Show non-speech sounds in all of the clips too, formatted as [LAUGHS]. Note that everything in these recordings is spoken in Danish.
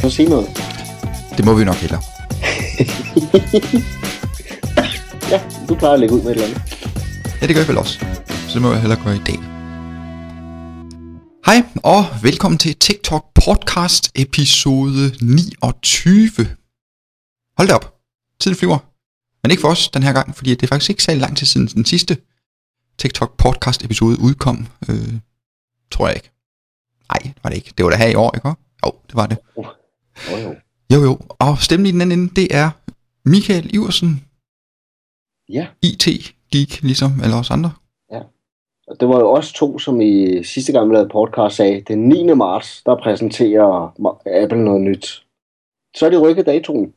Så sig noget. Det må vi nok hellere. [LAUGHS] Ja, du plejer at lægge ud med et eller andet. Ja, det gør jeg vel også. Så det må jeg hellere gøre i dag. Hej, og velkommen til TikTok podcast episode 29. Hold da op. Tiden flyver. Men ikke for os den her gang, fordi det er faktisk ikke særlig lang tid siden den sidste TikTok podcast episode udkom. Øh, tror jeg ikke. Nej, var det ikke. Det var da her i år, ikke? Jo, det var det. Oh, jo. Jo, jo. Og stemmen i den anden ende, det er Michael Iversen, Ja, IT-geek, ligesom alle os andre. og det var jo os to, som i sidste gang vi lavede podcast sagde, den 9. marts, der præsenterer Apple noget nyt. Så er det rykket datoen.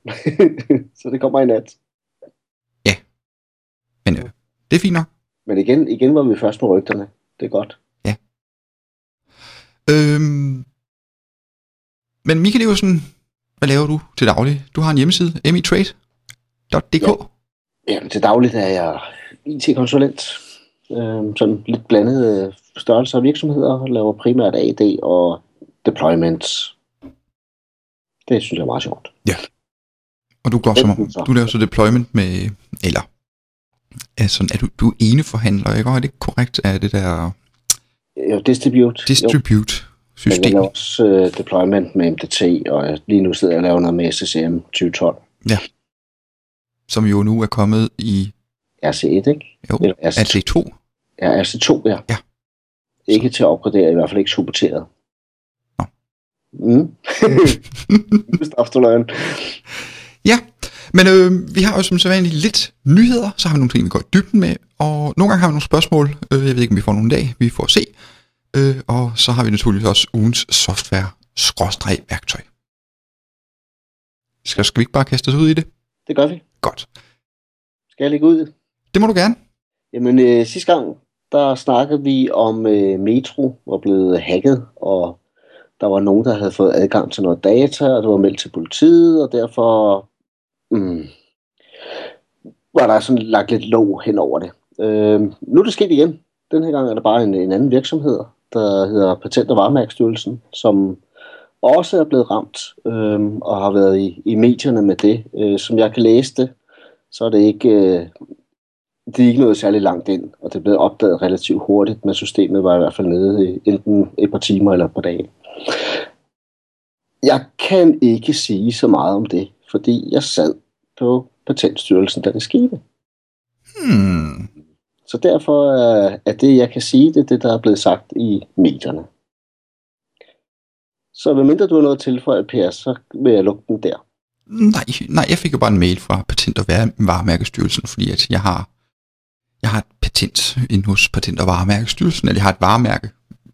[LAUGHS] så det kommer i nat. Men øh, det er fint nok. Men igen, igen var vi først med rygterne. Det er godt. Øhm, men Michael Iversen, hvad laver du til daglig? Du har en hjemmeside, emitrade.dk. Ja. Ja, til dagligt er jeg IT-konsulent. Øhm, sådan lidt blandet øh, størrelser af virksomheder. Laver primært AD og deployments. Det synes jeg er meget sjovt. Og du går som, du laver så deployment med, eller, altså, er du, du er ene forhandler, ikke? Og er det korrekt, er det der Jo, distribute. jo. Men jeg system? laver også uh, deployment med MDT, og lige nu sidder jeg og laver noget med SSM 2012. som jo nu er kommet i RC1, ikke? jo, Eller RC2. RC2. Ja, RC2, ja. Ja. Ikke til at opgradere, i hvert fald ikke supporteret. Nå. Mm. [LAUGHS] Ja, men øh, vi har jo som sædvanligt lidt nyheder, så har vi nogle ting, vi går i dybden med, og nogle gange har vi nogle spørgsmål, øh, jeg ved ikke, om vi får nogle dag, vi får se, øh, og så har vi naturligvis også ugens software-værktøj. Skal, skal vi ikke bare kaste os ud i det? Det gør vi. Godt. Skal jeg lægge ud? Det må du gerne. Jamen, øh, sidste gang, der snakkede vi om øh, Metro var blevet hacket, og der var nogen, der havde fået adgang til noget data, og det var meldt til politiet, og derfor mm, var der sådan lagt lidt låg hen over det. Øh, nu er det sket igen. Den her gang er der bare en, en anden virksomhed, der hedder Patent- og Varemærkestyrelsen, som også er blevet ramt øh, og har været i, i medierne med det. Øh, som jeg kan læse det, så er det ikke... Øh, det er ikke noget særlig langt ind, og det er blevet opdaget relativt hurtigt, men systemet var i hvert fald nede i enten et par timer eller et par dage. Jeg kan ikke sige så meget om det, fordi jeg sad på Patentstyrelsen, da det skete. Hmm. Så derfor øh, er, det, jeg kan sige, det er det, der er blevet sagt i medierne. Så medmindre du har noget til for Per, så vil jeg lukke den der. Nej, nej, jeg fik jo bare en mail fra Patent- og Varemærkestyrelsen, fordi at jeg har, jeg har et patent inde hos Patent- og Varemærkestyrelsen, eller jeg har et varemærke,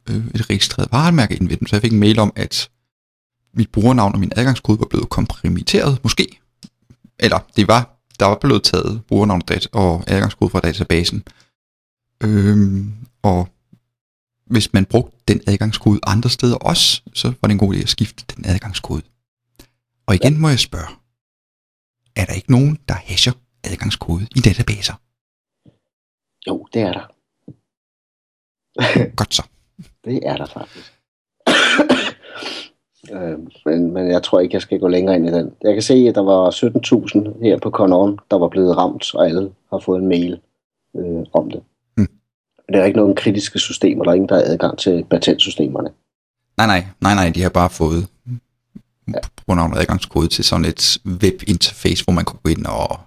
øh, et registreret varemærke inde ved dem, så jeg fik en mail om, at mit brugernavn og min adgangskode var blevet kompromitteret, måske. Eller det var, der var blevet taget brugernavn og adgangskode fra databasen. Øhm, og hvis man brugte den adgangskode andre steder også, så var det en god idé at skifte den adgangskode. Og igen må jeg spørge, er der ikke nogen, der hasher adgangskode i databaser? Jo, det er der. [LAUGHS] Godt så. Det er der faktisk. [COUGHS] øh, men, men jeg tror ikke, jeg skal gå længere ind i den. Jeg kan se, at der var 17.000 her på Conon, der var blevet ramt, og alle har fået en mail øh, om det. Det er ikke nogen kritiske systemer, der er ingen, der har adgang til patentsystemerne. Nej, nej, nej, nej, de har bare fået brugernavn og adgangskode til sådan et webinterface, hvor man kunne gå ind og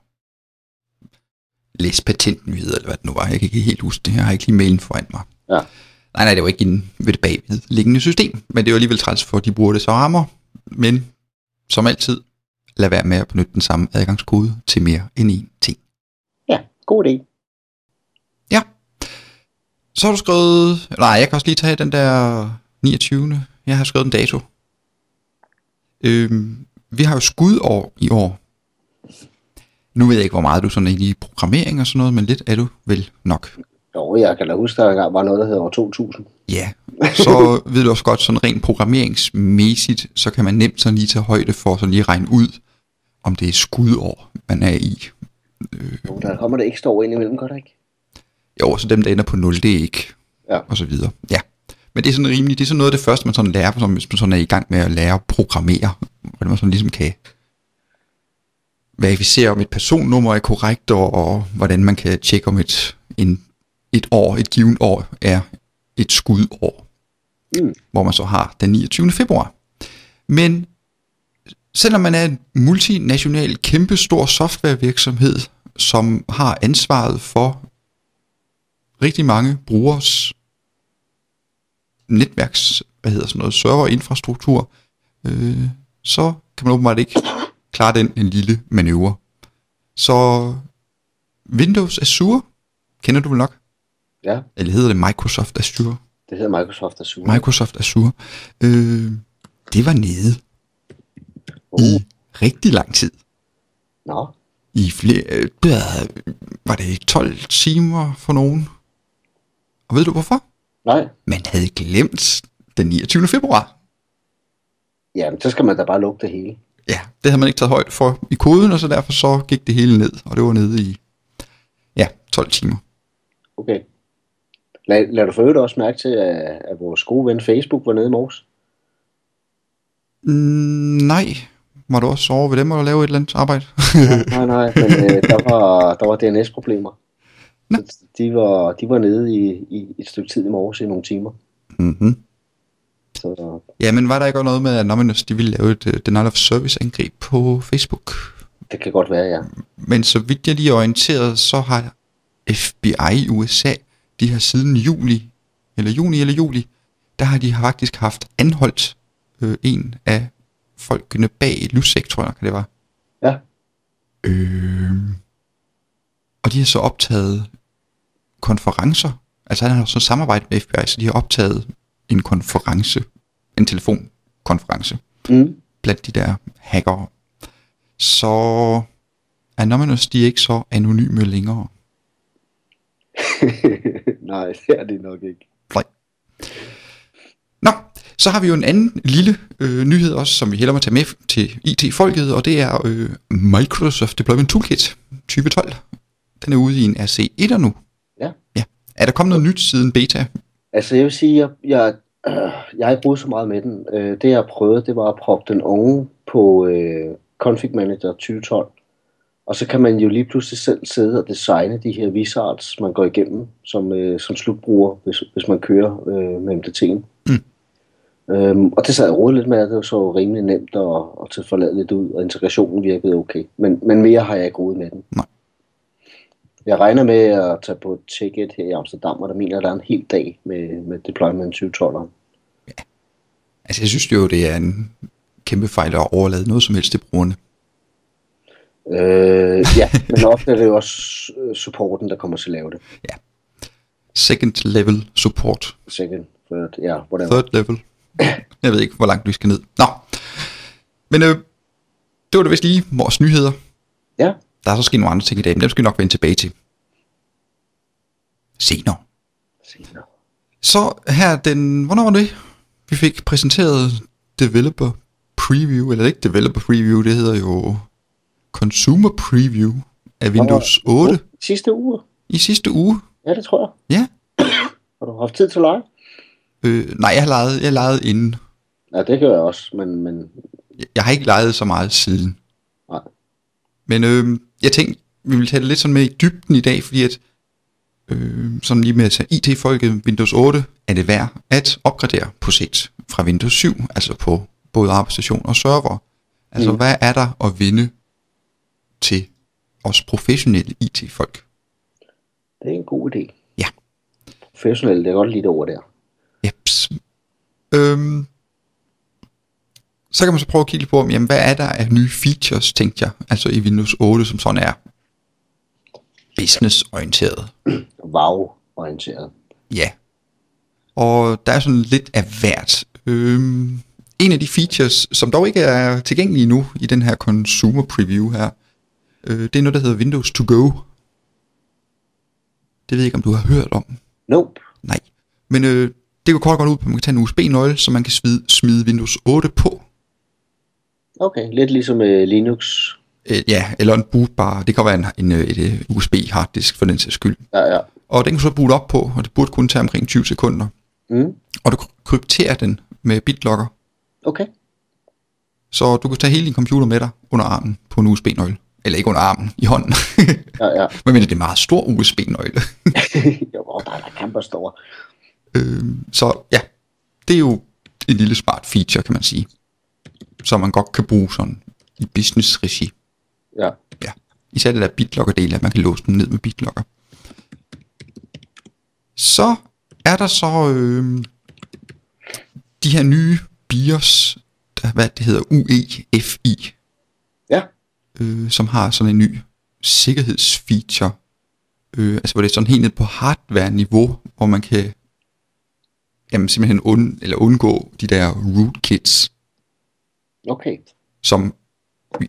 læse patentnyheder, eller hvad det nu var. Jeg kan ikke helt huske det. Jeg har ikke lige mailen foran mig. Ja. Nej, nej, det var ikke inde ved det bagvedliggende system, men det var alligevel træls for, at de bruger det så rammer. Men som altid, lad være med at benytte den samme adgangskode til mere end én ting. Ja, god idé. Så har du skrevet... Nej, jeg kan også lige tage den der 29. Jeg har skrevet en dato. Øhm, vi har jo skudår i år. Nu ved jeg ikke, hvor meget du sådan er i programmering og sådan noget, men lidt er du vel nok. Jo, jeg kan da huske, der engang var noget, der hedder år 2000. Ja, så ved du også godt, sådan rent programmeringsmæssigt, så kan man nemt sådan lige tage højde for sådan lige regne ud, om det er skudår, man er i. Jo, der kommer der ekstra år ind imellem, gør der ikke? Jo, så dem, der ender på 0, det er ikke. Ja. Og så videre. Ja. Men det er sådan rimeligt, det er sådan noget af det første, man sådan lærer, som hvis man sådan er i gang med at lære at programmere. hvordan man sådan ligesom kan verificere, om et personnummer er korrekt, og, og hvordan man kan tjekke, om et, en, et år, et givet år, er et skudår. Mm. Hvor man så har den 29. februar. Men selvom man er en multinational, kæmpestor softwarevirksomhed, som har ansvaret for rigtig mange brugers netværks, hvad hedder sådan noget, serverinfrastruktur, øh, så kan man åbenbart ikke klare den en lille manøvre. Så Windows Azure, kender du vel nok? Ja, Eller hedder det Microsoft Azure? det hedder Microsoft Azure. Microsoft Azure. Øh, det var nede uh, i rigtig lang tid. nå, I flere, øh, var det 12 timer for nogen? Og ved du hvorfor? nej. Man havde glemt den 29. februar. Jamen, så skal man da bare lukke det hele. Ja, det havde man ikke taget højde for i koden, og så derfor så gik det hele ned, og det var nede i, ja, 12 timer. Okay. Lad, lad du for øvrigt også mærke til, at, at vores gode ven Facebook var nede i morges. Mm, nej, var du også over ved dem og lave et eller andet arbejde? nej, nej, men øh, der var, der var DNS-problemer. Nå. De var, de var nede i, i et stykke tid i morges i nogle timer. mm-hmm. Så Ja, men var der ikke også noget med, at Anonymous, de ville lave et uh, Denial of Service angreb på Facebook? det kan godt være, ja. Men så vidt jeg lige er orienteret, så har FBI i USA, de har siden juli, eller juni eller juli, der har de faktisk haft anholdt øh, en af folkene bag Lusek, tror jeg, kan det var. Ja, Øh, og de har så optaget konferencer. Altså han har så samarbejdet med FBI, så de har optaget en konference, en telefonkonference mm. blandt de der hackere. Så Anonymous, de er ikke så anonyme længere. [LAUGHS] nej, det er det nok ikke. Nej. Nå, så har vi jo en anden lille øh, nyhed også, som vi hellere må tage med til IT-folket, og det er øh, Microsoft Deployment Toolkit 2012. Den er ude i en RC1'er nu. Er der kommet noget nyt siden beta? Altså, jeg vil sige, jeg, jeg, øh, jeg har ikke brugt så meget med den. Øh, det, jeg prøvede, det var at proppe den oven på øh, Config Manager 2012. Og så kan man jo lige pludselig selv sidde og designe de her wizards, man går igennem som, øh, som slutbruger, hvis, hvis man kører øh, med MDT'en. Mm. Øhm, og det sad jeg rodet lidt med, det så rimelig nemt tage forlade lidt ud, og integrationen virkede okay. Men, men mere har jeg ikke rodet med den. Nej. Jeg regner med at tage på et ticket her i Amsterdam, og der mener, at der er en hel dag med, med deployment 2012'eren. Altså jeg synes jo, det er en kæmpe fejl at overlade noget som helst til brugerne. Øh, ja, [LAUGHS] men ofte er det jo også øh, supporten, der kommer til at lave det. Second level support. Second, third, ja, whatever. Third level. Jeg ved ikke, hvor langt vi skal ned. Nå. Men øh, det var det vist lige vores nyheder. Ja, Der er så sket nogle andre ting i dag, men dem skal vi nok vende tilbage til. Senere. senere. Så her den, hvornår var det? Vi fik præsenteret Developer Preview, eller ikke Developer Preview, det hedder jo Consumer Preview af Windows 8 Sidste uge? i sidste uge. Ja, det tror jeg. Ja. [CLEARS THROAT] Har du haft tid til at lege? Øh, nej, jeg har leget, jeg legede inden. Ja, det gør jeg også, men, men Jeg- Jeg har ikke leget så meget siden. Men øh, jeg tænkte, vi vil tage det lidt sådan med i dybden i dag, fordi at øh, sådan lige med at tage IT-folket Windows 8, er det værd at opgradere på sigt fra Windows 7, altså på både arbejdsstation og server. Altså, Mm. hvad er der at vinde til os professionelle IT-folk? Det er en god idé. Ja. Professionelt, det er godt lige det ord der. Jeps. Øhm, så kan man så prøve at kigge på, jamen, hvad er der af nye features, tænkte jeg, altså i Windows 8, som sådan er business-orienteret. Wow-orienteret. Ja. Og der er sådan lidt af hvert. Øhm, en af de features, som dog ikke er tilgængelige nu i den her consumer preview her, øh, det er noget, der hedder Windows to go. Det ved jeg ikke, om du har hørt om. Nope. Nej. Men øh, det går kort godt ud på, at man kan tage en USB-nøgle, så man kan smide, smide Windows 8 på. Okay, lidt ligesom med Linux. Øh, ja, eller en bootbar. Det kan være en, en, øh, et, et USB harddisk for den sags skyld. Ja, ja. Og den kan så boot op på, og det burde kun tage omkring 20 sekunder. Mm. Og du krypterer den med BitLocker. Okay. Så du kan tage hele din computer med dig under armen på en USB-nøgle. Eller ikke under armen, i hånden. Ja, ja. [LAUGHS] Men det er en meget stor USB-nøgle. [LAUGHS] jo, der er kæmpe store. Øh, så ja, det er jo en lille smart feature, kan man sige. Som man godt kan bruge sådan i business-regi. Ja. Ja. Især det der BitLocker-del, at man kan låse den ned med BitLocker. Så er der så øh, de her nye BIOS, der, hvad det hedder, UEFI, Ja. øh, som har sådan en ny sikkerhedsfeature, øh, altså hvor det er sådan helt ned på hardware-niveau, hvor man kan jamen, simpelthen und, eller undgå de der rootkits, Okay. som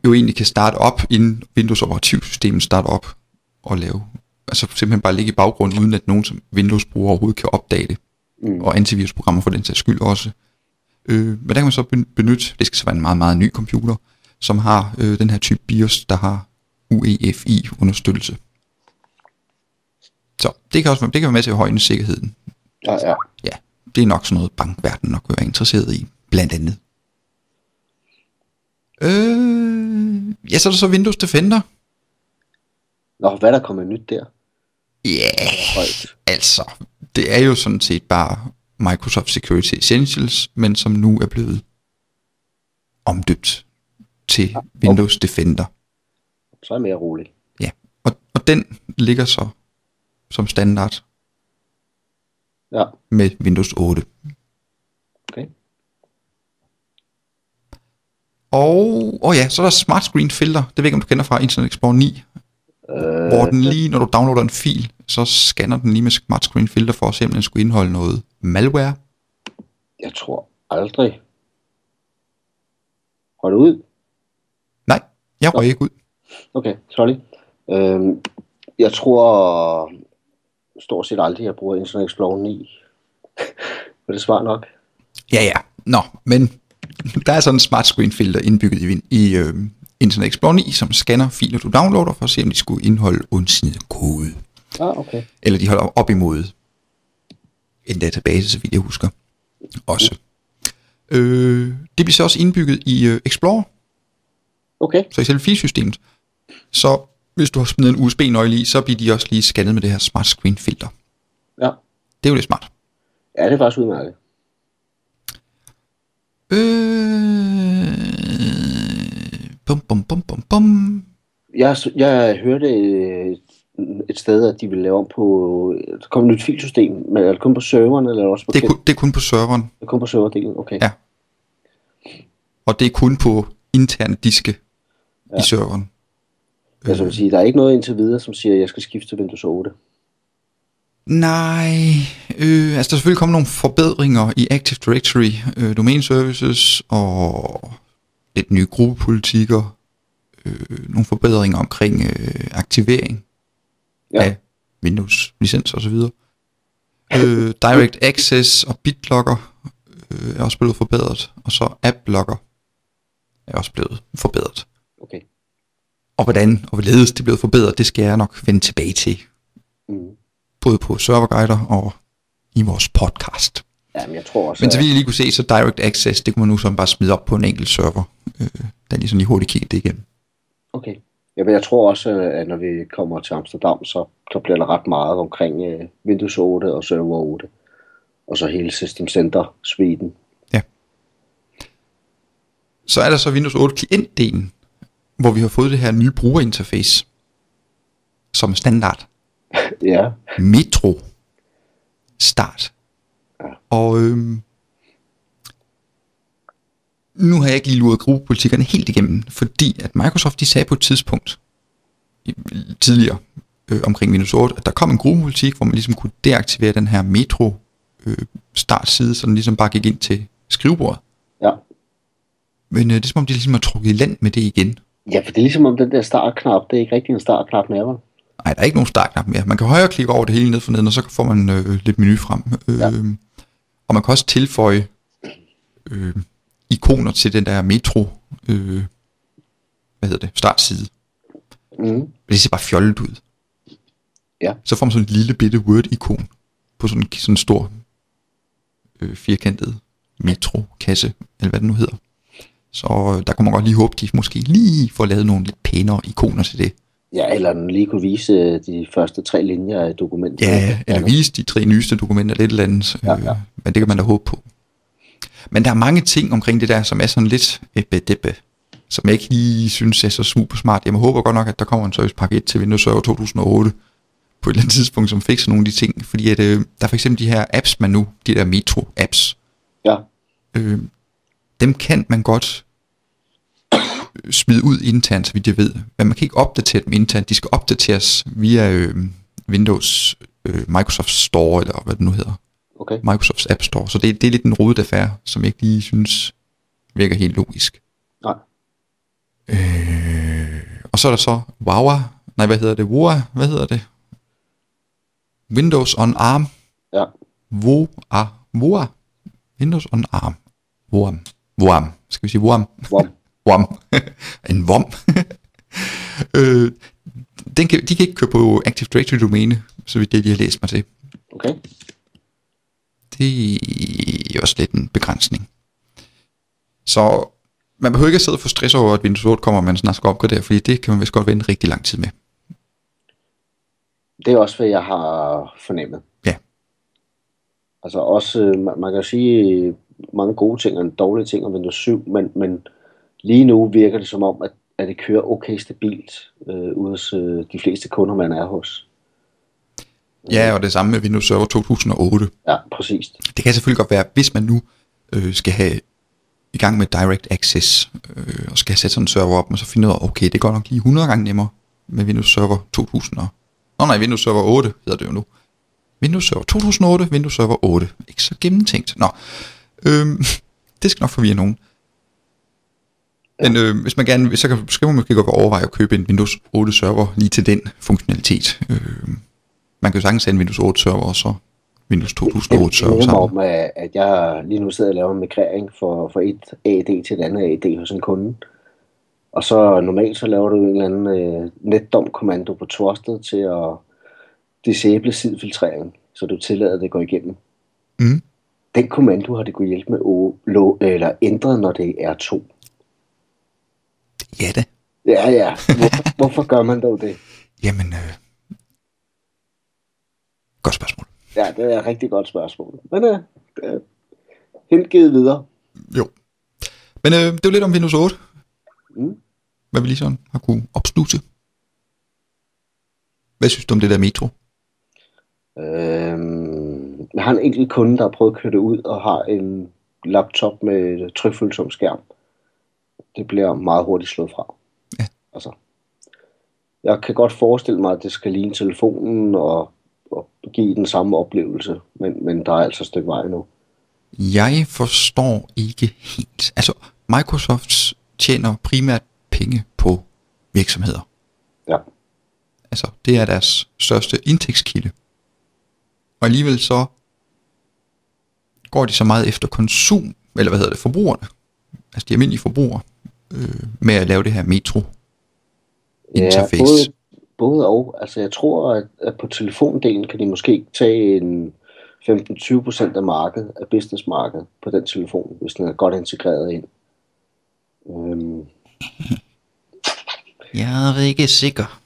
jo egentlig kan starte op, inden Windows operativsystemet starter op og lave, altså simpelthen bare ligge i baggrunden, uden at nogen som Windows-bruger overhovedet kan opdage det, Mm. og antivirusprogrammer for den sags skyld også. Øh, men der kan man så ben- benytte, det skal så være en meget, meget ny computer, som har øh, den her type BIOS, der har UEFI-understøttelse. Så det kan også det kan være med til at højne sikkerheden. Ja, ja. Ja, det er nok sådan noget, bankverdenen nok vil være interesseret i, blandt andet. Øh, ja, så er der så Windows Defender. Nå, hvad er der kommet nyt der? Ja, yeah, altså, det er jo sådan set bare Microsoft Security Essentials, men som nu er blevet omdøbt til Windows Defender. Så er jeg mere rolig. Ja, og, og den ligger så som standard Ja. med Windows 8. Okay. Og, og ja, så er der Smart Screen Filter. Det ved jeg ikke, om du kender fra Internet Explorer 9. Øh, hvor den lige, når du downloader en fil, så scanner den lige med Smart Screen Filter for at se, om den skulle indeholde noget malware. Jeg tror aldrig. Hold ud. Nej, jeg røg ikke ud. Okay, sorry. Øhm, jeg tror stort set aldrig, jeg bruger Internet Explorer 9. Var [LAUGHS] det svar nok? Ja, ja. Nå, men [LAUGHS] der er sådan en Smart Screen Filter indbygget i, i øh, Internet Explorer 9, som scanner filer, du downloader, for at se, om de skulle indeholde ondsnede kode. Ah, okay. Eller de holder op imod en database, så vidt jeg husker. Også. Øh, det bliver så også indbygget i øh, Explorer, Okay, så i selve filsystemet. Så hvis du har smidt en USB-nøgle i, så bliver de også lige scannet med det her Smart Screen Filter. ja. Det er jo lidt smart. Ja, det er faktisk udmærket. Øh, bum, bum, bum, bum, bum. Jeg, jeg hørte øh, et sted, at de ville lave om på... Der kom et nyt filsystem, men er det kun på serveren, eller er også på, Det er, kun, det er kun på serveren, det er kun på serverdelen? Okay. Ja. og det er kun på interne diske ja. I serveren. Jeg vil sige, der er ikke noget indtil videre, som siger, at jeg skal skifte til Windows 8. Nej, øh, altså der er selvfølgelig kommet nogle forbedringer i Active Directory, øh, domain services og lidt nye gruppepolitikker, øh, nogle forbedringer omkring øh, aktivering Ja. af Windows licens og så videre. Øh, Direct Access og BitLocker øh, er også blevet forbedret, og så AppLocker er også blevet forbedret. Okay. Og hvordan og hvorledes det blevet forbedret, det skal jeg nok vende tilbage til, Mm. Både på serverguider og i vores podcast. Ja, men jeg tror også, Men så vidt jeg lige kunne se, så Direct Access, det kunne man nu sådan bare smide op på en enkelt server, øh, der lige sådan lige hurtigt kigge det igennem. Okay. Ja, men jeg tror også, at når vi kommer til Amsterdam, så, så bliver der ret meget omkring øh, Windows 8 og Server 8. Og så hele System Center Sweden. Så er der så Windows 8 klientdelen, hvor vi har fået det her nye brugerinterface, som standard. [LAUGHS] Ja, Metro Start. Og øhm, nu har jeg ikke lige luret gruppepolitikkerne helt igennem, fordi at Microsoft de sagde på et tidspunkt tidligere øh, omkring Windows 8, at der kom en gruppepolitik, hvor man ligesom kunne deaktivere den her Metro øh, startside, så den ligesom bare gik ind til skrivebordet. ja. Men øh, det er som om, de ligesom har trukket i land med det igen. Ja, for det er ligesom om den der startknap, det er ikke rigtig en startknap mere? Nej, der er ikke nogen startknap mere. Man kan højreklikke over det hele ned for neden, og så får man øh, lidt menu frem. Øh, Ja. Og man kan også tilføje øh, ikoner til den der metro, øh, hvad hedder det, startside. Mm. Det ser bare fjollet ud. Ja. Så får man sådan et lille bitte Word-ikon på sådan, sådan en stor øh, firkantet metro-kasse, eller hvad det nu hedder. Så der kunne man godt lige håbe, de måske lige får lavet nogle lidt pænere ikoner til det. Ja, eller den lige kunne vise øh, de første tre linjer af dokumentet. Ja, eller vise de tre nyeste dokumenter lidt eller andet. Ja, ja. Men det kan man da håbe på. Men der er mange ting omkring det der, som er sådan lidt ebbe som jeg ikke lige synes er så super smart. Jeg håber godt nok, at der kommer en service pakke 1 til Windows Server 2008 på et eller andet tidspunkt, som fikser nogle af de ting. Fordi at, øh, der er for eksempel de her apps, man nu, de der Metro-apps. Ja. Øh, dem kan man godt smide ud internt, så vidt jeg ved. Men man kan ikke opdatere dem internt. De skal opdateres via øh, Windows, øh, Microsoft Store, eller hvad det nu hedder. Okay. Microsofts App Store. Så det, det er lidt en rodet affære, som jeg ikke lige synes virker helt logisk. Nej. Øh, og så er der så Wawa. Nej, hvad hedder det? Woa? Hvad hedder det? Windows on ARM. Ja. Woa. Woa. Windows on ARM. Woam. Woam. Skal vi sige Woam? Wow. WOM. [LAUGHS] en WOM. [LAUGHS] øh, den kan, de kan ikke køre på Active Directory domæne, så vidt det, de har læst mig til. Okay. Det er også lidt en begrænsning. Så man behøver ikke at sidde og få stress over, at Windows 8 kommer, man snart skal opgradere, fordi det kan man vist godt vente rigtig lang tid med. Det er også, hvad jeg har fornemmet. Ja. Altså også, øh, man, man kan sige mange gode ting og dårlige ting om Windows 7, men, men lige nu virker det som om, at, at det kører okay stabilt øh, ude hos øh, de fleste kunder, man er hos. Ja, og det samme med Windows Server 2008. Ja, præcis. Det kan selvfølgelig godt være, hvis man nu øh, skal have i gang med Direct Access, øh, og skal sat sådan en server op, og så finder ud af, okay, det går nok lige 100 gange nemmere med Windows Server 2000. Og, nå nej, Windows Server 8 hedder det jo nu. Windows Server 2008, Windows Server 8. Ikke så gennemtænkt. Nå, øh, [LAUGHS] det skal nok forvirre nogen. Men øh, hvis man gerne, så kan, skal man måske godt overveje at købe en Windows 8 server lige til den funktionalitet. Øh, man kan jo sagtens have en Windows 8 server og så Windows 2008 server Jeg sammen. om, at jeg lige nu sidder og laver en migrering for, for et AD til et andet AD hos en kunde. Og så normalt så laver du en eller anden øh, netdom-kommando på Trusted til at disable sidefiltrering, så du tillader, at det går igennem. Mm. Den kommando har det kunne hjælpe med at lo- eller ændre, når det er to. Ja da. Ja, ja. Hvorfor, hvorfor gør man dog det? [LAUGHS] Jamen, øh, godt spørgsmål. Ja, det er et rigtig godt spørgsmål. Men øh, det er hengivet videre. Jo. Men øh, det er jo lidt om Windows 8. Mm. Hvad vi lige sådan har kunne opsnuse. Hvad synes du om det der metro? Øhm, jeg har en enkelt kunde, der har prøvet at køre det ud og har en laptop med trykfølsom skærm. Det bliver meget hurtigt slået fra. Ja. Altså, jeg kan godt forestille mig, at det skal ligne telefonen og, og give den samme oplevelse, men, men der er altså et stykke vej nu. Jeg forstår ikke helt. Altså, Microsoft tjener primært penge på virksomheder. Ja. Altså, det er deres største indtægtskilde. Og alligevel så går de så meget efter konsum, eller hvad hedder det, forbrugerne. Altså de almindelige forbrugere, øh, med at lave det her metro interface. Ja, både, både og. Altså jeg tror, at, at på telefondelen kan de måske tage en 15-20% af markedet, af businessmarkedet på den telefon, hvis den er godt integreret ind. Øhm, Jeg er ikke sikker.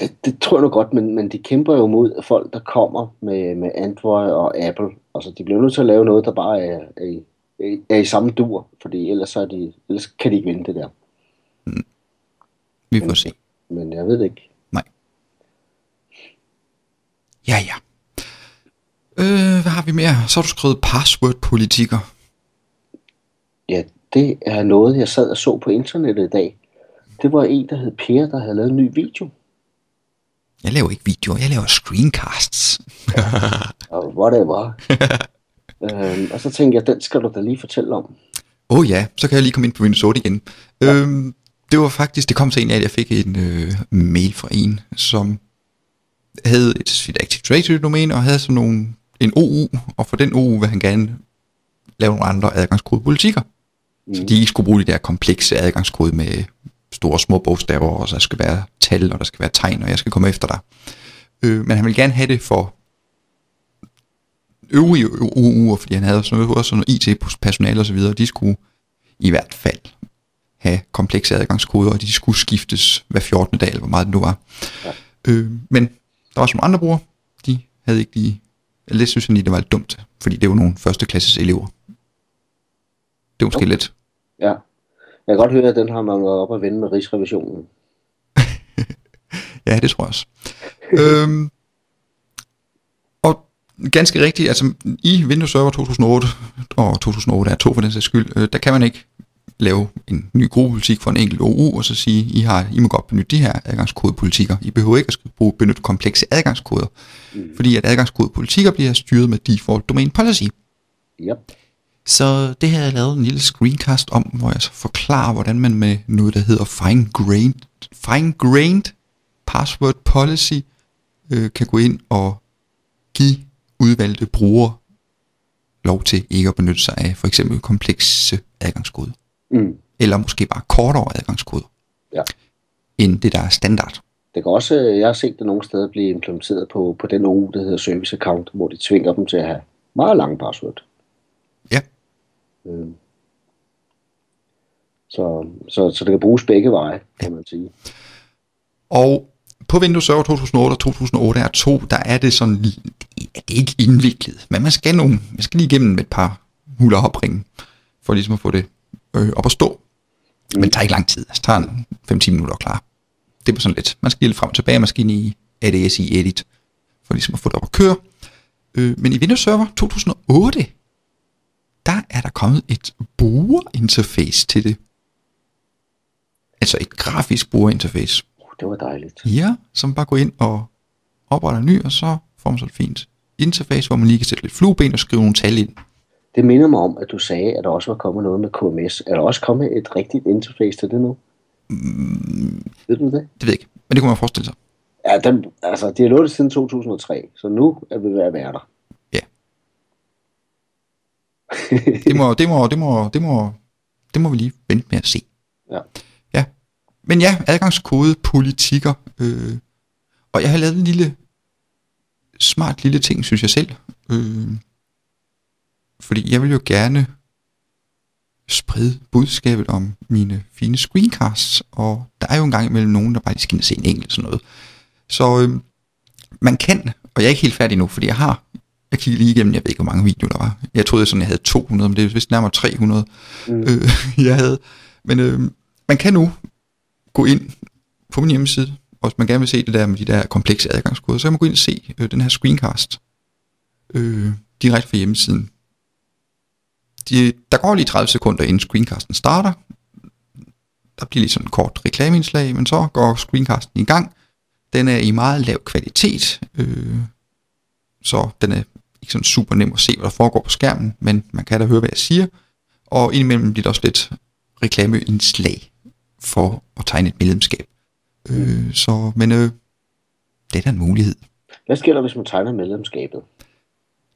det, det tror jeg nu godt, men, men de kæmper jo mod folk, der kommer med, med Android og Apple. Altså, de bliver nødt til at lave noget, der bare er, er, i, er i samme dur, fordi ellers, så er de, ellers kan de ikke vinde det der. Vi får se. Men jeg ved det ikke. Ja, ja. Øh, hvad har vi mere? Så har du skrevet password-politikker. Ja, det er noget, jeg sad og så på internettet i dag. Det var en, der hed Per, der havde lavet en ny video. Jeg laver ikke videoer, jeg laver screencasts. [LAUGHS] Whatever. [LAUGHS] øhm, og så tænkte jeg, den skal du da lige fortælle om. Åh oh ja, så kan jeg lige komme ind på 8 igen. Ja. Øhm, det var faktisk, det kom så en af, at jeg fik en øh, mail fra en, som havde et, sit Active Directory domæne og havde sådan nogle, en OU, og for den OU vil han gerne lave nogle andre adgangskodepolitikker. Mm. Så de ikke skulle bruge de der komplekse adgangskode med store små bogstaver, og så der skal være tal, og der skal være tegn, og jeg skal komme efter dig. Øh, men han vil gerne have det for øvrige UU'er, fordi han havde sådan noget, også sådan noget IT-personale og så videre, de skulle i hvert fald have komplekse adgangskoder, og de skulle skiftes hver 14. dag, eller hvor meget det nu var. Ja. Øh, men der var som andre brugere, de havde ikke lige, eller det synes jeg lige, det var lidt dumt, fordi det var nogle førsteklasses elever. Det var måske okay. lidt. Ja. Jeg kan godt høre, at den har man været op og vende med Rigsrevisionen. [LAUGHS] ja, det tror jeg også. øhm, ganske rigtigt, altså i Windows Server 2008, og 2008 er to for den sags skyld, øh, der kan man ikke lave en ny gruppepolitik for en enkelt OU, og så sige, I, har, I må godt benytte de her adgangskodepolitikker. I behøver ikke at bruge, benytte komplekse adgangskoder, mm. fordi at adgangskodepolitikker bliver styret med default domain policy. Yep. Så det har jeg lavet en lille screencast om, hvor jeg så forklarer, hvordan man med noget, der hedder fine-grained, fine-grained password policy, øh, kan gå ind og give udvalgte brugere lov til ikke at benytte sig af for eksempel komplekse adgangskoder. Mm. Eller måske bare kortere adgangskoder. Ja. End det, der er standard. Det kan også, jeg har set det nogle steder blive implementeret på, på den uge, der hedder service account, hvor de tvinger dem til at have meget lange password. Ja. Øh. Så, så, så det kan bruges begge veje, kan man sige. Og på Windows Server 2008 og 2008 R2, der er det sådan, ja, det er ikke indviklet, men man skal, nogle, man skal lige igennem et par huller opringe, for ligesom at få det øh, op at stå. Men det tager ikke lang tid, altså, det tager 5-10 minutter at klare. Det er sådan lidt, man skal lige frem og tilbage, man skal ind i ADS i Edit, for ligesom at få det op at køre. Øh, men i Windows Server 2008, der er der kommet et brugerinterface til det. Altså et grafisk brugerinterface. Det var dejligt. Ja, som bare går ind og opretter en ny, og så får man så et fint interface, hvor man lige kan sætte lidt flueben og skrive nogle tal ind. Det minder mig om, at du sagde, at der også var kommet noget med KMS. Er der også kommet et rigtigt interface til det nu? Mm, ved du det? Det ved jeg ikke, men det kunne man forestille sig. Ja, den, altså, de har lovet det siden 2003, så nu er vi ved at være der. Ja. det, må, det, må, det, må, det, må, det må vi lige vente med at se. Ja. Men ja, adgangskode, politikker. Øh, og jeg har lavet en lille, smart lille ting, synes jeg selv. Øh, fordi jeg vil jo gerne sprede budskabet om mine fine screencasts, og der er jo en gang imellem nogen, der bare lige skal se en enkelt sådan noget. Så øh, man kan, og jeg er ikke helt færdig nu, fordi jeg har, jeg kigger lige igennem, jeg ved ikke, hvor mange videoer der var. Jeg troede sådan, jeg havde 200, men det er vist nærmere 300, mm. øh, [LAUGHS] jeg havde. Men øh, man kan nu gå ind på min hjemmeside, og hvis man gerne vil se det der med de der komplekse adgangskoder, så kan man gå ind og se øh, den her screencast øh, direkte fra hjemmesiden de, der går lige 30 sekunder inden screencasten starter. Der bliver lige sådan en kort reklameindslag, men så går screencasten i gang. Den er i meget lav kvalitet, øh, så den er ikke sådan super nem at se, hvad der foregår på skærmen, men man kan da høre, hvad jeg siger. Og indimellem bliver der også lidt reklameindslag for at tegne et medlemskab. Øh, så, men øh, det er da en mulighed. Hvad sker der, hvis man tegner medlemskabet?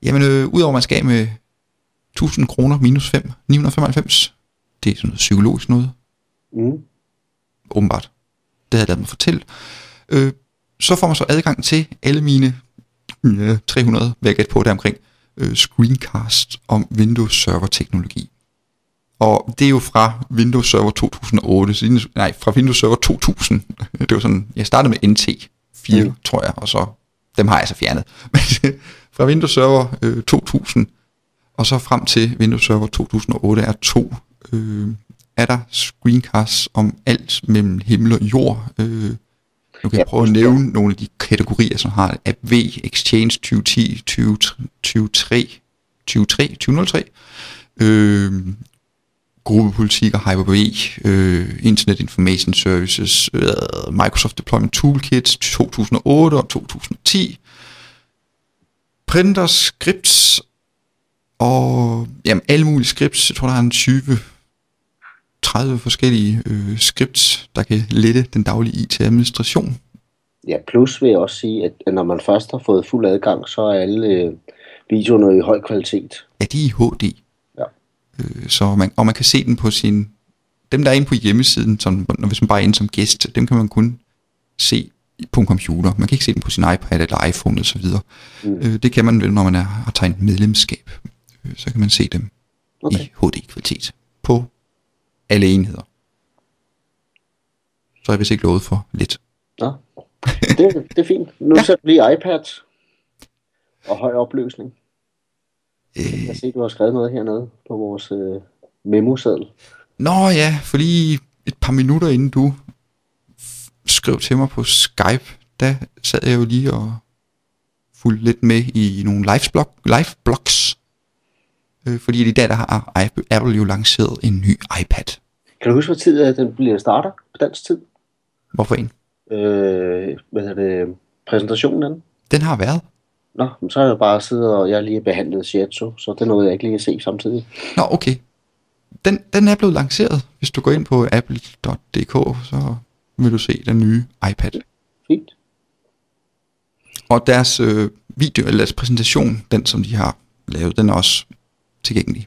Jamen, øh, udover man skal med 1000 kroner minus 5, 995. Det er sådan noget psykologisk noget. Mm. Åbenbart. Det havde jeg lavet mig fortælle. Øh, så får man så adgang til alle mine ja, 300, hvad jeg på deromkring, øh, screencast om Windows Server teknologi. Og det er jo fra Windows Server 2008, så, nej, fra Windows Server 2000. [LAUGHS] Det var sådan, jeg startede med NT 4, mm. tror jeg, og så, dem har jeg så fjernet. [LAUGHS] Men fra Windows Server øh, 2000 og så frem til Windows Server 2008 er 2 øh, er der screencasts om alt mellem himmel og jord. Øh, nu kan jeg prøve at nævne nogle af de kategorier, som har AV, Exchange 2010, 2023, 2003, 2003, øh, gruppepolitikker, Hyper-V, øh, Internet Information Services, øh, Microsoft Deployment Toolkit 2008 og 2010, Printer Scripts og jamen, alle mulige scripts. Jeg tror, der er en 20 30 forskellige øh, scripts, der kan lette den daglige IT-administration. Ja, plus vil jeg også sige, at når man først har fået fuld adgang, så er alle øh, videoerne i høj kvalitet. Ja, de er i HD. Ja. Øh, så man, og man kan se den på sin... Dem, der er inde på hjemmesiden, som, når, hvis man bare er inde som gæst, dem kan man kun se på en computer. Man kan ikke se dem på sin iPad eller iPhone osv. Mm. Øh, det kan man vel, når man er, har tegnet medlemskab. Øh, så kan man se dem okay. i HD-kvalitet på alle enheder. så er jeg vist ikke lovet for lidt. Nå, det, det er fint. Nu Ja. ja. sætter vi iPad og høj opløsning. Øh, Jeg ser, du har skrevet noget hernede på vores øh, memoseddel. Nå ja, for lige et par minutter inden du skrev til mig på Skype, der sad jeg jo lige og fulgte lidt med i nogle live-blog, live-blogs. Øh, fordi i dag der har Apple jo lanceret en ny iPad. Kan du huske, hvad tid øh, den bliver starter på dansk tid? Hvorfor en? Øh, hvad hedder det? Præsentationen af den? Den har været. Nå, men så har jeg bare siddet og jeg lige behandlet Shiatsu, så det nåede jeg ikke lige at se samtidig. Nå, okay. Den, den er blevet lanceret. Hvis du går ind på apple.dk, så vil du se den nye iPad. Fint. Og deres øh, video, eller deres præsentation, den som de har lavet, den er også tilgængelig.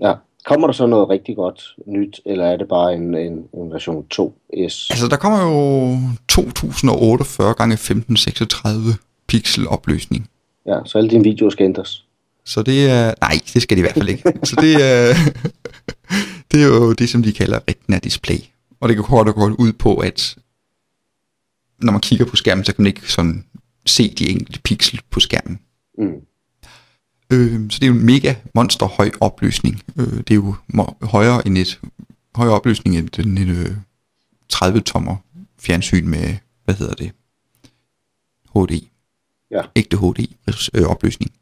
Ja. Kommer der så noget rigtig godt nyt, eller er det bare en, en, en version 2S? Altså, der kommer jo 2048 gange 1536 pixel opløsning. Ja, så alle dine videoer skal ændres. Så det er... Nej, det skal de i hvert fald ikke. [LAUGHS] Så det er... det er jo det, som de kalder retina display. Og det kan kort og godt ud på, at når man kigger på skærmen, så kan man ikke sådan se de enkelte pixel på skærmen. Mm. Øh, så det er jo en mega monster høj opløsning. Øh, det er jo højere end et højere opløsning end den øh, 30 tommer fjernsyn med, hvad hedder det? HD. Ja. Ægte HD øh, opløsning.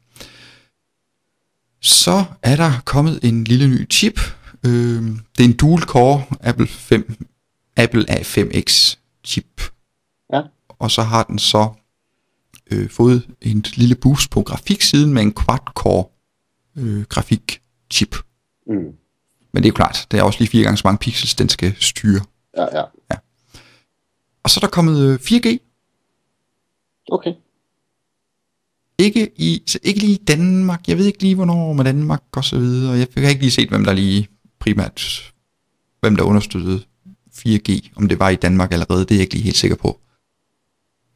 Så er der kommet en lille ny chip. Øh, det er en dual core Apple 5 Apple A5X chip. Ja. Og så har den så øh, fået en lille boost på grafiksiden med en quad-core øh, grafikchip. Mm. Men det er jo klart, det er også lige fire gange så mange pixels, den skal styre. Ja, ja. Og så er der kommet øh, 4G. Okay. Ikke, i, så ikke lige i Danmark. Jeg ved ikke lige, hvornår med Danmark og så videre. Jeg har ikke lige set, hvem der lige primært, hvem der understøttede 4G. Om det var i Danmark allerede, det er jeg ikke lige helt sikker på.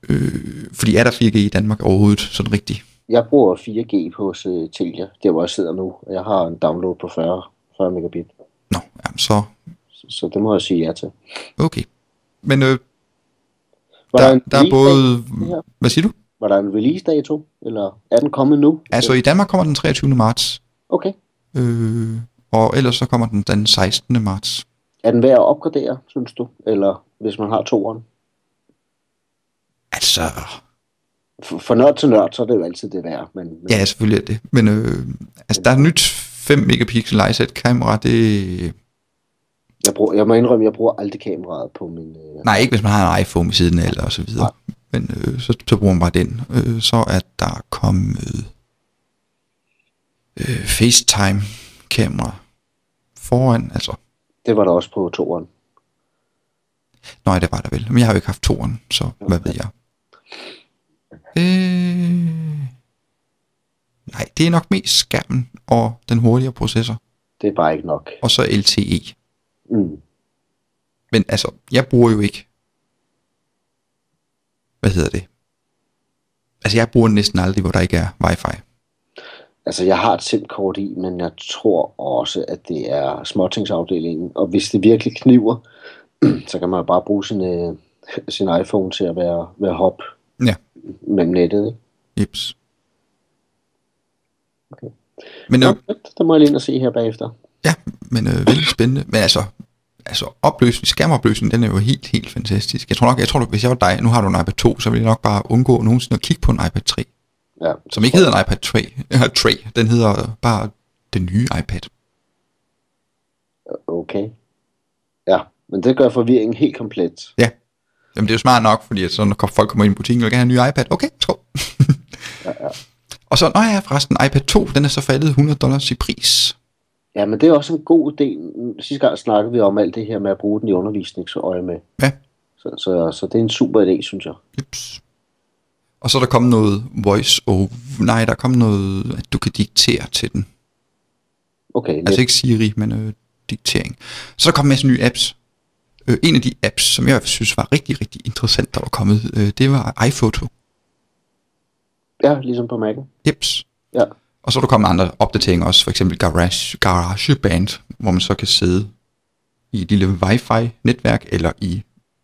Øh, fordi er der 4G i Danmark overhovedet, sådan rigtigt? Jeg bruger 4G hos uh, Telia, der hvor jeg sidder nu. og Jeg har en download på 40, 40 megabit. Nå, jamen så Så, så det må jeg sige ja til. okay. Men øh, der, der er både... Hvad siger du? Var der en release dato, eller er den kommet nu? Altså i Danmark kommer den 23. marts. Okay. Øh, og ellers så kommer den den 16. marts. Er den værd at opgradere, synes du? Eller hvis man har toeren? Altså, For, for nørd til nørd, så er det jo altid det værd. Men, men ja, selvfølgelig er det. Men øh, altså, der er et nyt 5 megapixel iSet kamera. Det, jeg, bruger, jeg må indrømme, jeg bruger aldrig kameraet på min... Øh, nej, ikke hvis man har en iPhone ved siden af, eller og så videre. Men øh, så, så bruger man bare den. Øh, så er der kommet øh, FaceTime kamera foran. Altså, det var der også på toeren. nej, det var der vel. Men jeg har jo ikke haft toren, så hvad ved jeg. Øh, nej, det er nok mest skærmen og den hurtigere processor. Det er bare ikke nok. Og så LTE. Mm. Men altså, jeg bruger jo ikke... Hvad hedder det? Altså, jeg bruger næsten aldrig, hvor der ikke er wifi. Altså, jeg har et SIM-kort i, men jeg tror også, at det er småtingsafdelingen. Og hvis det virkelig kniver, [CLEARS THROAT] så kan man jo bare bruge sin, øh, [LAUGHS] sin iPhone til at være, være hop Ja. mellem nettet. Ikke? Jeps. Okay. Men, øh, Nå, det må jeg lige ind og se her bagefter. ja, men øh, vældig spændende. Men altså, altså opløsning, skærmopløsning, den er jo helt, helt fantastisk. Jeg tror nok, jeg tror, hvis jeg var dig, nu har du en iPad 2, så ville jeg nok bare undgå nogensinde at kigge på en iPad 3. Ja. Som ikke hedder en iPad 3. Ja, 3. Den hedder bare den nye iPad. Okay. Ja, men det gør forvirringen helt komplet. Ja. Jamen det er jo smart nok, fordi at så når folk kommer ind i butikken og gerne have en ny iPad, okay, skål. Ja, ja. [LAUGHS] Og så, nå ja, forresten, iPad 2, den er så faldet 100 dollars i pris. Ja, men det er også en god idé. Sidste gang snakkede vi om alt det her med at bruge den i undervisningsøje med. Ja. Så, så, så det er en super idé, synes jeg. Jeps. Og så er der kommet noget voice over, nej, der er kommet noget, at du kan diktere til den. Okay, Altså ikke Siri, men øh, diktering. Så er der kommet en masse nye apps. Øh, en af de apps, som jeg synes var rigtig, rigtig interessant, der var kommet, øh, det var iPhoto. ja, ligesom på Mac'en. Jeps. Ja. Og så er der kommet andre opdateringer også, for eksempel Garage, GarageBand, hvor man så kan sidde i et lille wifi-netværk, eller i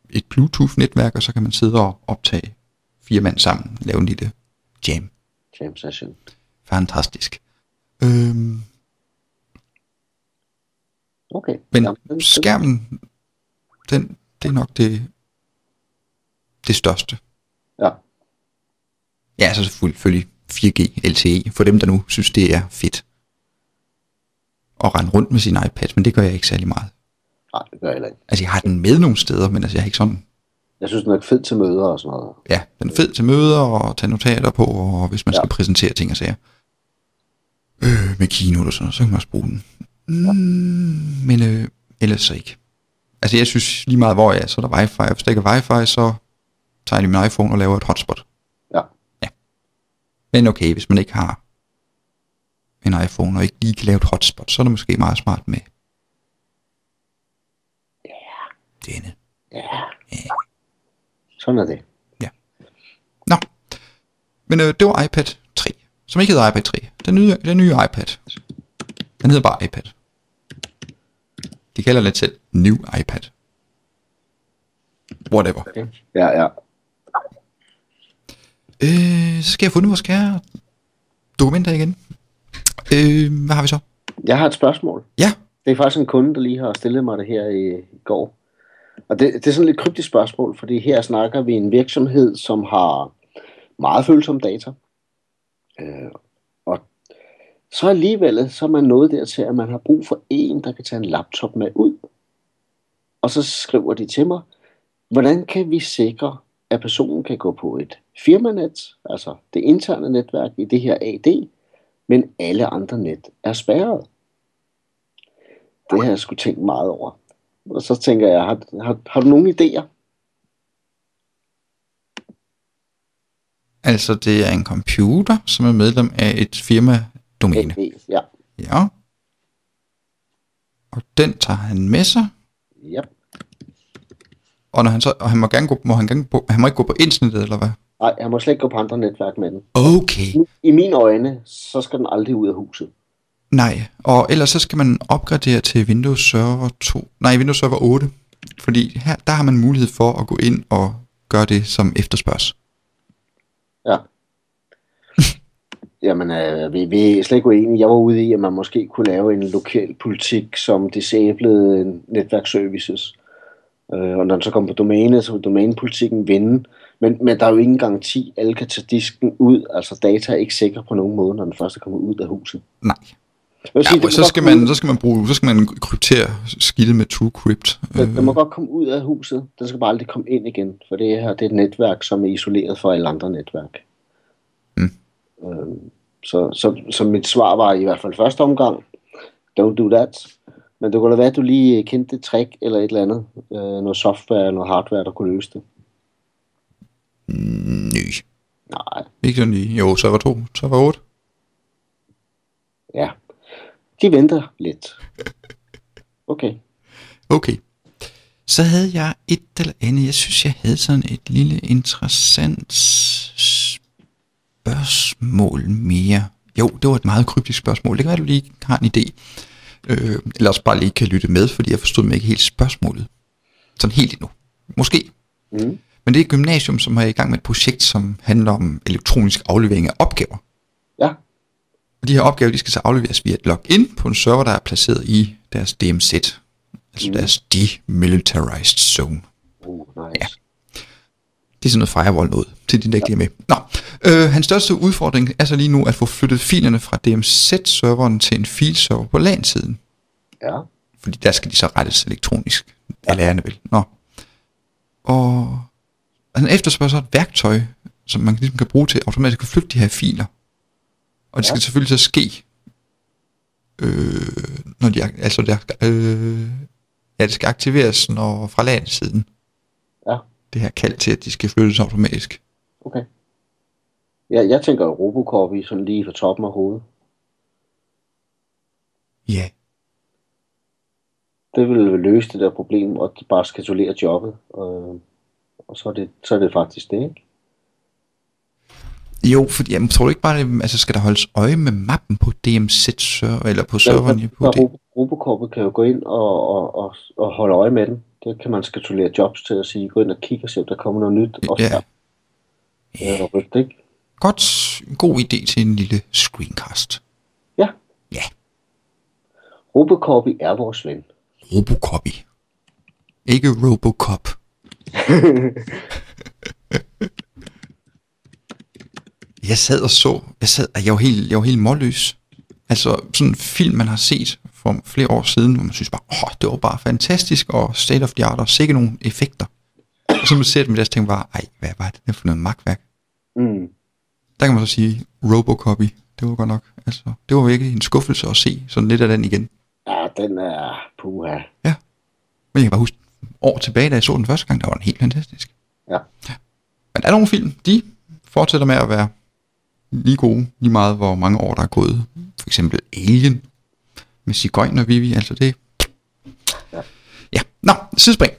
et Bluetooth-netværk, og så kan man sidde og optage fire mand sammen, lave en lille jam. Jam session. Fantastisk. Øhm, Okay. men Jamen, skærmen, den, det er nok det, det største. Ja. Ja, så selvfølgelig 4G LTE, for dem, der nu synes, det er fedt at rende rundt med sin iPad, men det gør jeg ikke særlig meget. Nej, det gør jeg heller ikke. Altså, jeg har den med nogle steder, men altså, jeg har ikke sådan... Jeg synes, den er fed til møder og sådan noget. Ja, den er fed til møder og tage notater på, og hvis man Ja. skal præsentere ting og sager. Øh, med keynote og sådan noget, så kan man også bruge den. Mm, men øh, ellers så ikke. Altså, jeg synes lige meget, hvor jeg er, så er der wifi. Hvis der ikke er wifi, så tager jeg lige min iPhone og laver et hotspot. Ja. Ja. Men okay, hvis man ikke har en iPhone og ikke lige kan lave et hotspot, så er det måske meget smart med denne. Ja. Sådan er det. Nå, men øh, det var iPad 3, som ikke hedder iPad 3. Den nye, den nye iPad. Den hedder bare iPad. De kalder det selv New iPad. Whatever. Okay. Ja, ja. Øh, så skal jeg finde vores kære dokumenter igen. Øh, hvad har vi så? Jeg har et spørgsmål. Ja, Det er faktisk en kunde, der lige har stillet mig det her i, i går. Og det, det er sådan et lidt kryptisk spørgsmål, fordi her snakker vi en virksomhed, som har meget følsomme data. Øh, og så alligevel, så er man nået dertil, at man har brug for en, der kan tage en laptop med ud. Og så skriver de til mig, hvordan kan vi sikre, at personen kan gå på et firmanet, altså det interne netværk i det her AD, men alle andre net er spærret. Det har jeg sgu tænkt meget over. Og så tænker jeg, har, har, har du nogle idéer? altså det er en computer, som er medlem af et firma-domæne. AD, Ja. Ja. Og den tager han med sig, ja. Og, når han, så, og han må gerne gå, må han, gerne på, han må ikke gå på internettet, eller hvad? Nej, jeg må slet ikke gå på andre netværk med den. Okay. I mine øjne, så skal den aldrig ud af huset. Nej, og ellers så skal man opgradere til Windows Server 2, nej, Windows Server 8, fordi her, der har man mulighed for at gå ind og gøre det, som efterspørges. Ja. [LAUGHS] Jamen, øh, vi, vi er slet ikke uenige. Jeg var ude i, at man måske kunne lave en lokal politik, som disablede netværksservices. Øh, og når den så kommer på domæne, så vil domænepolitikken vinde. Men, men der er jo ingen garanti. Alle kan tage disken ud. Altså, data er ikke sikre på nogen måde, når den først er kommet ud af huset. Nej. Ja, sige, det så skal man, ud- så skal man bruge, så skal man kryptere skidtet med TrueCrypt. Den, den må godt komme ud af huset. Den skal bare aldrig komme ind igen. For det her det er et netværk, som er isoleret fra alle andre netværk. Mm. Øhm, så, så, så mit svar var i hvert fald første omgang, don't do that. Men det kunne da være, at du lige kendte et trick eller et eller andet. Øh, noget software eller noget hardware, der kunne løse det. Ny. Nej, Ikke så ny. Jo, server 2, server 8. ja. De venter lidt. Okay. Okay. Så havde jeg et eller andet. Jeg synes, jeg havde sådan et lille interessant spørgsmål mere. Jo, det var et meget kryptisk spørgsmål. Det kan være, du lige har en idé. Øh, eller også bare lige kan lytte med, fordi jeg forstod mig ikke helt spørgsmålet. Sådan helt endnu. Måske. Mm. Men det er et gymnasium, som er i gang med et projekt, som handler om elektronisk aflevering af opgaver. Ja, Og de her opgaver, de skal så afleveres via et login på en server, der er placeret i deres DMZ. Altså Mm. deres demilitarized zone. uh, nice. Ja. Det er sådan noget firewall noget, til de der ikke er med. Nå, øh, hans største udfordring er så lige nu at få flyttet filerne fra DMZ-serveren til en filserver på LAN-siden. Ja, Fordi der skal de så rettes elektronisk. Ja. Lærerne vil. Nå. Og han efterspørger så et værktøj, som man ligesom kan bruge til automatisk at flytte de her filer. Og det skal Ja. selvfølgelig så ske, øh, når de, altså ak- øh, ja, det skal aktiveres når, fra LAN-siden. ja, Det her kald til, at de skal flyttes automatisk. okay. Ja, jeg tænker Robocop i sådan lige for toppen af hovedet. Ja. det vil løse det der problem, og de bare skal isolere jobbet. Og, og så, er det, så er det faktisk det, ikke? Jo, fordi jeg tror du ikke bare, det- altså skal der holdes øje med mappen på DMZ server, eller på serveren der, på der det? Ro- Robocop kan jo gå ind og, og, og, og holde øje med den. Det kan man skatulere jobs til at sige, gå ind og kigge og se, om der kommer noget nyt. Og Ja. ja. Ja, rødt, ikke? Godt, en god idé til en lille screencast. Ja. Ja. Robocop er vores ven. Robocopy. Ikke Robocop. [LAUGHS] jeg sad og så, jeg sad, jeg var helt, jeg var helt målløs. Altså sådan en film, man har set for flere år siden, hvor man synes bare, åh, det var bare fantastisk, og state of the art, og sikkert nogle effekter. Og så man ser det med det, tænker bare, ej, hvad var det for noget magtværk? Mm. Der kan man så sige, Robocopy, det var godt nok, altså, det var virkelig en skuffelse at se sådan lidt af den igen. Ja, den er puha. Ja. Men jeg kan bare huske, år tilbage, da jeg så den første gang, der var den helt fantastisk. Ja. Men der er nogle film, de fortsætter med at være lige gode, lige meget hvor mange år der er gået. For eksempel Alien med Sigøjn og Vivi, altså det... Ja. Ja, nå, sidespring.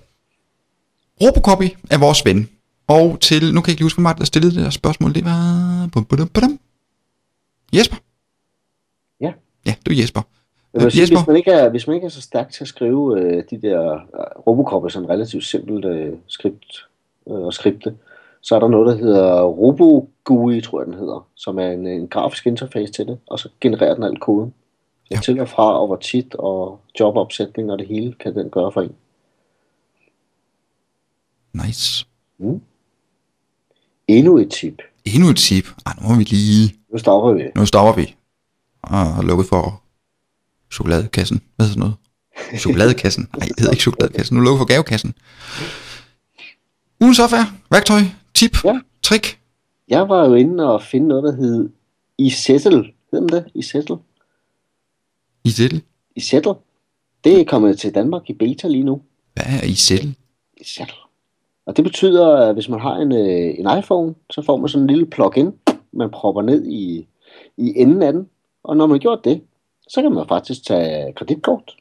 Robocopy er vores ven. Og til, nu kan jeg ikke huske, var det, der stillede det der spørgsmål, det var... bum, bum, bum. Jesper. Ja. Ja, det var Jesper. Jeg vil Øh, sige, Jesper? hvis, man ikke er, hvis man ikke er så stærk til at skrive øh, de der øh, Robocop er sådan relativt simpelt øh, skript øh, at skripte, så er der noget, der hedder RoboGUI, tror jeg den hedder, som er en, en grafisk interface til det, og så genererer den al koden. Ja. til og fra, og hvor tit, og jobopsætning og det hele kan den gøre for en. Nice. Endnu et tip. Endnu et tip. Ej, nu må vi lige... Nu stopper vi. Nu stopper vi. Og har lukket for chokoladekassen. Hvad hedder sådan noget? Chokoladekassen. Nej, det hedder ikke chokoladekassen. Nu er lukket for gavekassen. Ugen software, værktøj, tip, Ja. trick. Jeg var jo inde og finde noget, der hed Isettle. Hedder den det? Isettle? I selv. Isettle. Det er kommet til Danmark i beta lige nu. Hvad er I selv? Isettle. Og det betyder, at hvis man har en, øh, en iPhone, så får man sådan en lille plug-in, man propper ned i, i enden af den. Og når man har gjort det, så kan man faktisk tage kreditkort.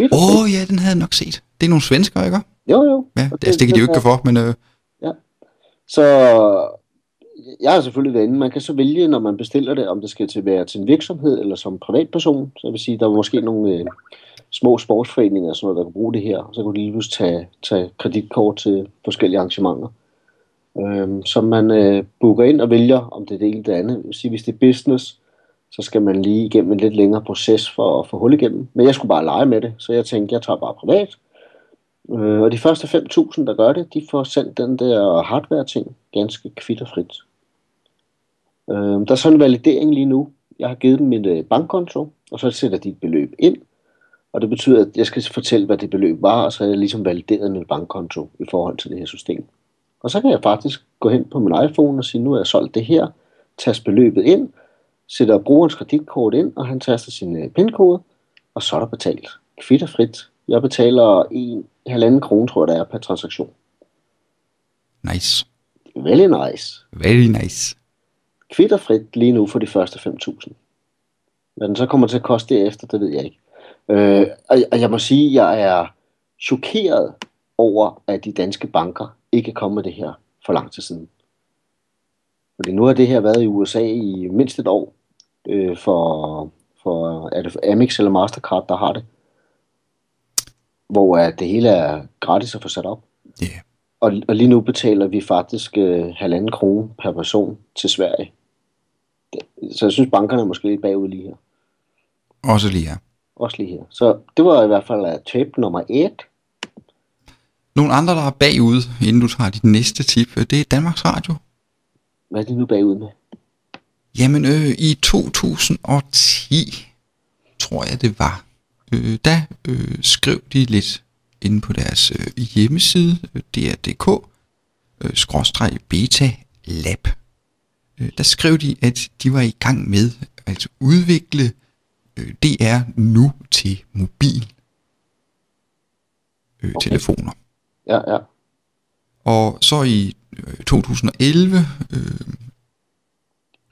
Åh! Oh, ja, den havde jeg nok set. Det er nogle svenskere, ikke? Jo, jo. Ja, Og det, altså, det kan de jo ikke for, men øh, Så jeg har selvfølgelig været inde. Man kan så vælge, når man bestiller det, om det skal til være til en virksomhed eller som privatperson. Så jeg vil sige, der er måske nogle øh, små sportsforeninger, og sådan noget, der kan bruge det her. Så kan de lige pludselig tage, tage kreditkort til forskellige arrangementer. Øhm, så man øh, booker ind og vælger, om det er det ene eller det andet. Jeg vil sige, hvis det er business, så skal man lige igennem en lidt længere proces for at få hul igennem. Men jeg skulle bare lege med det, så jeg tænkte, jeg tager bare privat. Øh, og de første 5.000, der gør det, de får sendt den der hardware-ting ganske kvitterfrit. Øh, der er sådan en validering lige nu. Jeg har givet dem min øh, bankkonto, og så sætter de et beløb ind. Og det betyder, at jeg skal fortælle, hvad det beløb var, og så har jeg ligesom valideret min bankkonto i forhold til det her system. Og så kan jeg faktisk gå hen på min iPhone og sige, nu har jeg solgt det her, taste beløbet ind, sætter brugerens kreditkort ind, og han taster sin øh, pindkode, og så er der betalt. Kvitterfrit. Jeg betaler en halvanden krone, tror jeg, der er per transaktion. nice. Very nice. Very nice. Kvitterfrit lige nu for de første 5.000. Hvad den så kommer til at koste derefter, det ved jeg ikke. Øh, og, og jeg må sige, at jeg er chokeret over, at de danske banker ikke er kommet med det her for lang tid siden. Fordi nu har det her været i USA i mindst et år øh, for, for, er det for Amex eller Mastercard, der har det. Hvor at det hele er gratis at få sat op. Ja. Yeah. Og, og lige nu betaler vi faktisk øh, halvanden krone per person til Sverige. Det, så jeg synes, bankerne er måske lidt bagud lige her. Også lige her. Også lige her. Så det var i hvert fald uh, tape nummer 1. Nogle andre, der er bagud, inden du tager dit næste tip, øh, det er Danmarks Radio. Hvad er de nu bagud med? Jamen, øh, i 2010, tror jeg det var, øh, der øh, skrev de lidt inde på deres øh, hjemmeside, øh, dr.dk, øh, skråstreg beta lab. Øh, der skrev de, at de var i gang med at udvikle øh, DR nu til mobil øh, Okay. telefoner. Ja, ja. Og så i øh, 2011 øh,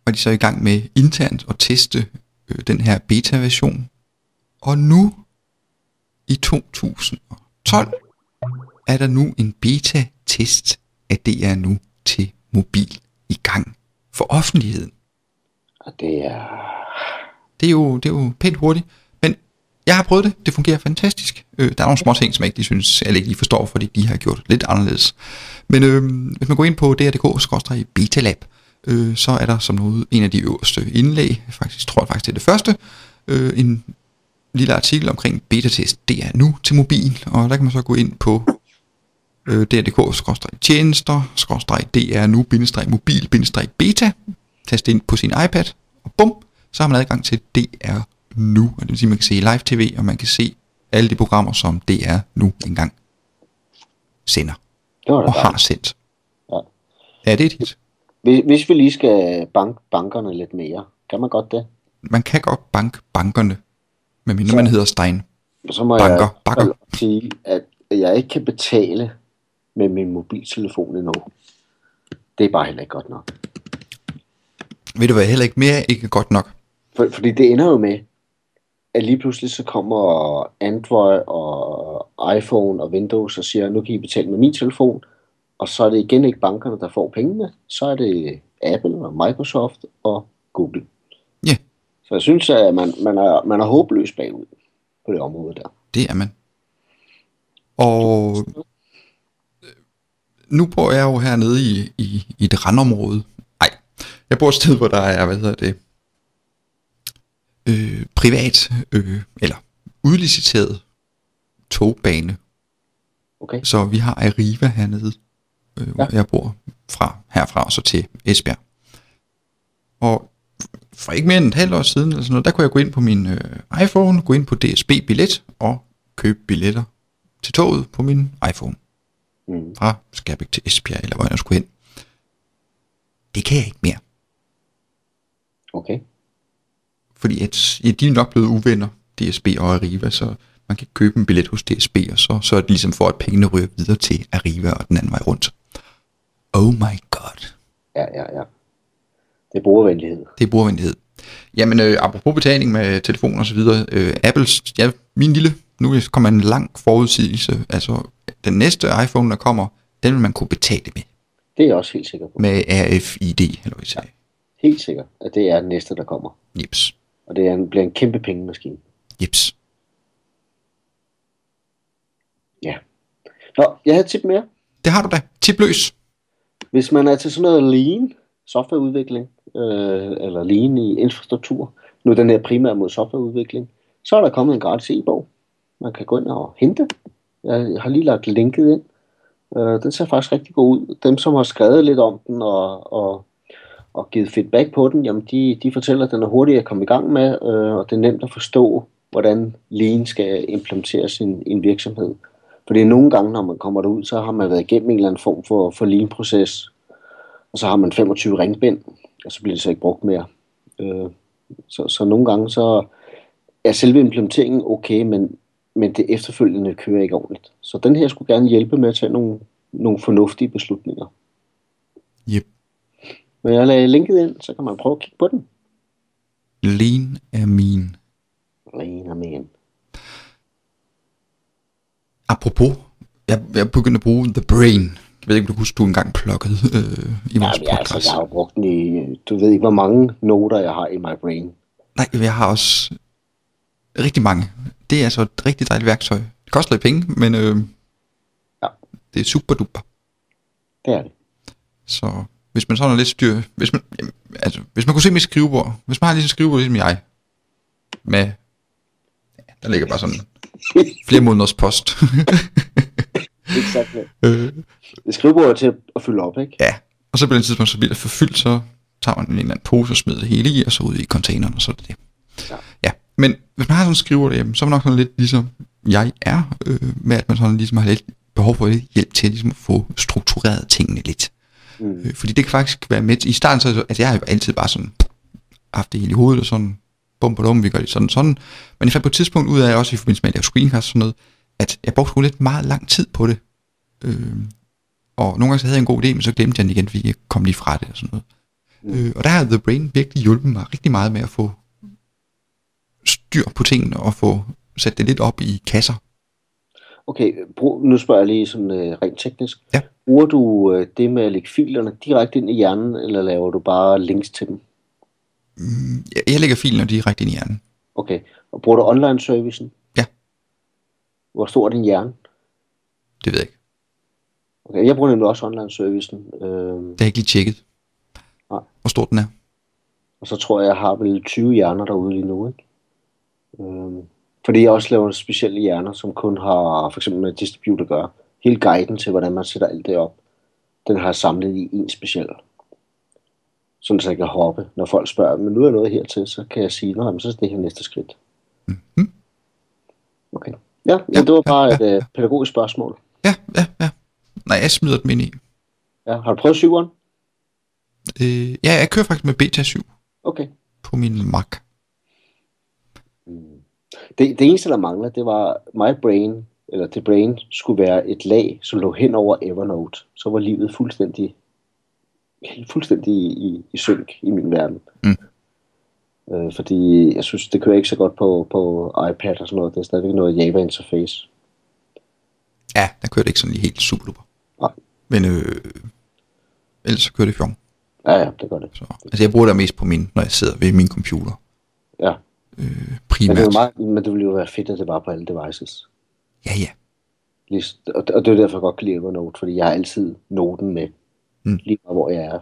var de så i gang med internt at teste øh, den her beta-version. Og nu i 2012 er der nu en beta-test af DR nu til mobil i gang for offentligheden. Og det er... Det er jo, det er jo pænt hurtigt. Men jeg har prøvet det. Det fungerer fantastisk. Øh, der er nogle små ting, som jeg ikke lige synes, jeg ikke lige forstår, fordi de har gjort lidt anderledes. Men øh, hvis man går ind på dr.dk-betalab, øh, så er der som noget en af de øverste indlæg, faktisk tror jeg faktisk det er det første, øh, en lille artikel omkring beta-test Det er nu til mobil, og der kan man så gå ind på øh, dr.dk-tjenester, dr nu, mobil, beta, taste ind på sin iPad, og bum, så har man adgang til DR nu, og det vil sige, at man kan se live tv, og man kan se alle de programmer, som DR nu engang sender, Det var og har dejligt. sendt. Ja. Ja, det er et hit. Hvis, hvis vi lige skal bank bankerne lidt mere, kan man godt det? Man kan godt banke bankerne, medmindre Så- man hedder Stein. Så må Banker, jeg bakker. sige, at jeg ikke kan betale med min mobiltelefon endnu. Det er bare heller ikke godt nok. Ved du hvad, heller ikke mere ikke godt nok. For, fordi det ender jo med, at lige pludselig så kommer Android og iPhone og Windows og siger, nu kan I betale med min telefon, og så er det igen ikke bankerne, der får pengene, så er det Apple og Microsoft og Google. Ja. Så jeg synes, at man, man, er, man er håbløs bagud på det område der. Det er man. Og øh, nu bor jeg jo hernede i, i, i et randområde. Nej, jeg bor et sted, hvor der er, hvad hedder det, øh, privat, øh, eller udliciteret togbane. Okay? Så vi har Arriva hernede, øh, hvor jeg bor fra herfra og så til Esbjerg. Og for ikke mere end et halvt år siden, eller sådan noget, der kunne jeg gå ind på min øh, iPhone, gå ind på DSB Billet og købe billetter til toget på min iPhone. Mm. Fra Skærbæk til Esbjerg, eller hvor jeg skulle hen. Det kan jeg ikke mere. Okay. Fordi at, ja, de er nok blevet uvenner, DSB og Arriva, så man kan købe en billet hos DSB, og så, så er det ligesom for, at pengene ryger videre til Arriva og den anden vej rundt. Oh my god. Ja, ja, ja. Det er brugervenlighed. Det er brugervenlighed. Jamen, øh, apropos betaling med telefon og så videre, øh, Apples, ja, min lille, nu kommer en lang forudsigelse, altså den næste iPhone, der kommer, den vil man kunne betale med, Det er jeg også helt sikker på. med RFID, eller hvad jeg sagde. Helt sikker, at det er den næste, der kommer. Jeps, Og det er en, bliver en kæmpe pengemaskine. jeps. Ja. Nå, jeg havde et tip mere. Det har du da. Tipløs. Hvis man er til sådan noget lean softwareudvikling, øh, eller lean i infrastruktur, nu er den her primært mod softwareudvikling, så er der kommet en gratis e-bog. Man kan gå ind og hente. Jeg har lige lagt linket ind. Øh, den ser faktisk rigtig god ud. Dem, som har skrevet lidt om den og, og, og givet feedback på den, jamen de, de fortæller, at den er hurtig at komme i gang med, øh, og det er nemt at forstå, hvordan lean skal implementeres i en, i en virksomhed. Fordi nogle gange, når man kommer derud, så har man været igennem en eller anden form for, for lean-proces, og så har man 25 ringbind, og så bliver det så ikke brugt mere. Øh, så, så nogle gange så er selve implementeringen okay, men, men det efterfølgende kører ikke ordentligt. Så den her skulle gerne hjælpe med at tage nogle, nogle fornuftige beslutninger. Yep. Men jeg lagde linket ind, så kan man prøve at kigge på den. Lean er min. Lean og men. Apropos, jeg, jeg begyndte at bruge The Brain. Jeg ved ikke, om du husker, du engang plukkede øh, i vores Jamen, jeg, altså, podcast. jeg har jo brugt den i, du ved ikke, hvor mange noter jeg har i my brain. Nej, jeg har også rigtig mange. Det er altså et rigtig dejligt værktøj. Det koster lidt penge, men øh, Ja. det er super duper. Det er det. Så hvis man sådan er lidt styr, hvis man, jamen, altså, hvis man kunne se mit skrivebord, hvis man har lige et skrivebord ligesom jeg, med, ja, der ligger bare sådan flere måneders post. [LAUGHS] Exakt. øh, Det skrivebord til at fylde op, ikke? ja, og så på den tidspunkt, så bliver det forfyldt, så tager man en eller anden pose og smider det hele i, og så ud i containeren, og så er det det. Ja. ja. Men hvis man har sådan en skrivebord derhjemme, så er man nok sådan lidt ligesom jeg er, øh, med at man sådan ligesom har lidt behov for lidt hjælp til ligesom at få struktureret tingene lidt. Mm. Øh, fordi det kan faktisk være med til, i starten, så, at jeg har jo altid bare sådan haft det hele i hovedet, og sådan, bum, bum, vi gør det sådan, sådan. Men jeg fandt på et tidspunkt ud af, også i forbindelse med at lave screencast og sådan noget, at jeg brugte sgu lidt meget lang tid på det. Øh, og nogle gange så havde jeg en god idé, men så glemte jeg den igen, fordi jeg kom lige fra det og sådan noget. Mm. Øh, og der har The Brain virkelig hjulpet mig rigtig meget med at få styr på tingene, og få sat det lidt op i kasser. Okay, brug, nu spørger jeg lige sådan øh, rent teknisk. Ja. Bruger du øh, det med at lægge filerne direkte ind i hjernen, eller laver du bare links til dem? Mm, jeg, jeg lægger filerne direkte ind i hjernen. Okay. Og bruger du online-servicen? Ja. Hvor stor er din hjerne? Det ved jeg ikke. Okay, jeg bruger nemlig også online-servicen. Øh, Det har jeg ikke lige tjekket. Nej. Hvor stor den er. og så tror jeg, jeg har vel 20 hjerner derude lige nu, ikke? Øh, fordi jeg også laver specielle hjerner, som kun har for eksempel med distribute at gøre. Hele guiden til, hvordan man sætter alt det op, den har jeg samlet i en speciel. Sådan så jeg kan hoppe, når folk spørger, men nu er noget hertil, så kan jeg sige, nej, men så er det her næste skridt. Mhm. Okay. Ja, Ja, det var bare ja, et øh, pædagogisk spørgsmål. Ja, ja, ja. Nej, jeg smider den ind i. Ja, har du prøvet syveren? Øh, ja, jeg kører faktisk med Beta 7 Okay. på min Mac. Det, det eneste, der mangler, det var My Brain, eller det Brain, skulle være et lag, som lå hen over Evernote. Så var livet fuldstændig, fuldstændig i, i, i synk i min verden. Mm. Øh, fordi jeg synes, det kører ikke så godt på, på iPad og sådan noget. Det er stadigvæk noget Java-interface. Ja, der kører det ikke sådan lige helt super duper. Nej. Men øh, ellers så kører det fjong. Ja, ja, det gør det. Så, altså jeg bruger det mest på min, når jeg sidder ved min computer. Ja. Øh, Men det, primært. meget, men det ville jo være fedt, at det var på alle devices. Ja, ja. Lige, og, og det er derfor, jeg godt kan lide Evernote, fordi jeg har altid noten med, Mm. lige meget hvor jeg er.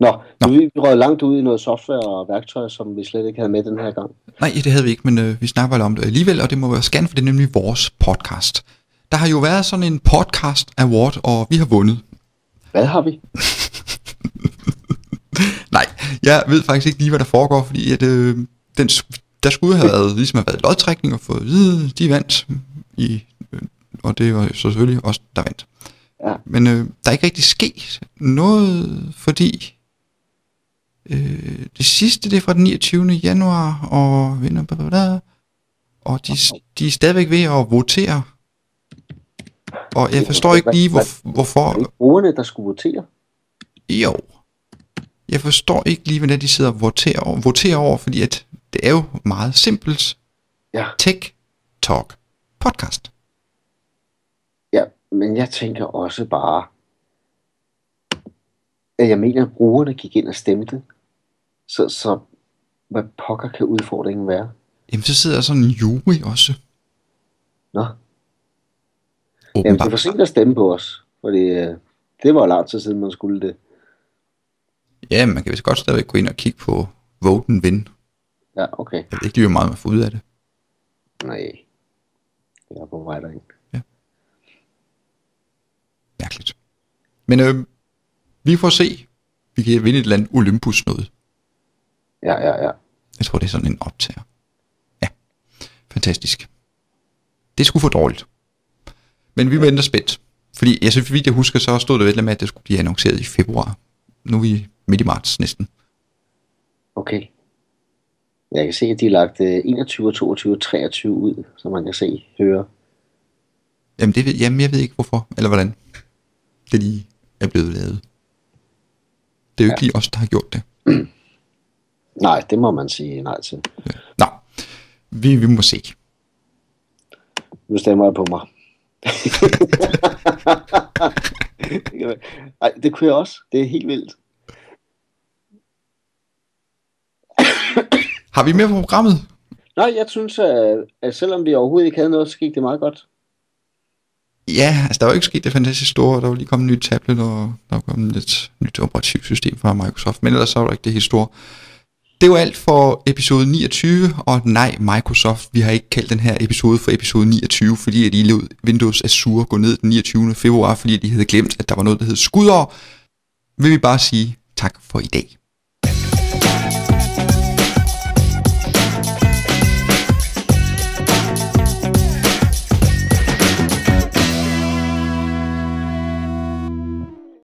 Nå, Nå. vi, vi røg langt ud i noget software og værktøj, som vi slet ikke havde med den her gang. Nej, det havde vi ikke, men øh, vi snakker om det alligevel, og det må være scan, for det er nemlig vores podcast. Der har jo været sådan en podcast award, og vi har vundet. Hvad har vi? [LAUGHS] [LAUGHS] Nej, jeg ved faktisk ikke lige, hvad der foregår, fordi at, øh, den, der skulle have været, ligesom have været lodtrækning og fået at vide, de vandt, i, øh, og det var selvfølgelig også der vandt. Ja. Men øh, der er ikke rigtig sket noget, fordi øh, det sidste, det er fra den 29. januar, og vinder, og de, de er stadigvæk ved at votere. Og jeg forstår ikke lige, hvor, hvorfor... Er det brugerne, der skulle votere? Jo. Jeg forstår ikke lige, hvordan de sidder og voterer over, voterer over fordi at det er jo meget simpelt. Ja. Tech Talk podcast. Ja, men jeg tænker også bare, at jeg mener, at brugerne gik ind og stemte. Så, så hvad pokker kan udfordringen være? Jamen, så sidder der sådan en jury også. Nå, Jamen, det Åbenbart. for sent at stemme på os, fordi øh, det var lang tid siden, man skulle det. Ja, man kan vist godt stadigvæk gå ind og kigge på Voten Win. Ja, okay. Jeg ved ikke lige, hvor meget man får ud af det. Nej, jeg er på vej derind. Mærkeligt. Men øh, vi får se. Vi kan vinde et eller andet Olympus noget. Ja, ja, ja. Jeg tror, det er sådan en optager. Ja, fantastisk. Det skulle for dårligt. Men vi venter spændt. Fordi jeg synes, vidt jeg husker, så stod der ved med, at det skulle blive annonceret i februar. Nu er vi midt i marts næsten. Okay. Jeg kan se, at de har lagt øh, 21, 22 og 23 ud, så man kan se, høre. Jamen, det jamen jeg ved ikke hvorfor, eller hvordan det lige er blevet lavet. Det er jo ikke Ja. lige os, der har gjort det. [CLEARS THROAT] Nej, det må man sige nej til. Nå, vi, vi må se. Nu stemmer jeg på mig. Ej, det kunne jeg også. Det er helt vildt. Har vi mere på programmet? Nej, jeg synes, at, at selvom vi overhovedet ikke havde noget, så gik det meget godt. Ja, altså der var ikke sket det fantastisk store. Der var lige kommet en ny tablet, og der var kommet et nyt operativsystem fra Microsoft. Men ellers så var der ikke det helt store. Det var alt for episode 29, og nej, Microsoft, vi har ikke kaldt den her episode for episode 29, fordi at I lod Windows Azure gå ned den 29. februar, fordi de havde glemt, at der var noget, der hed skudår. Vil vi bare sige tak for i dag.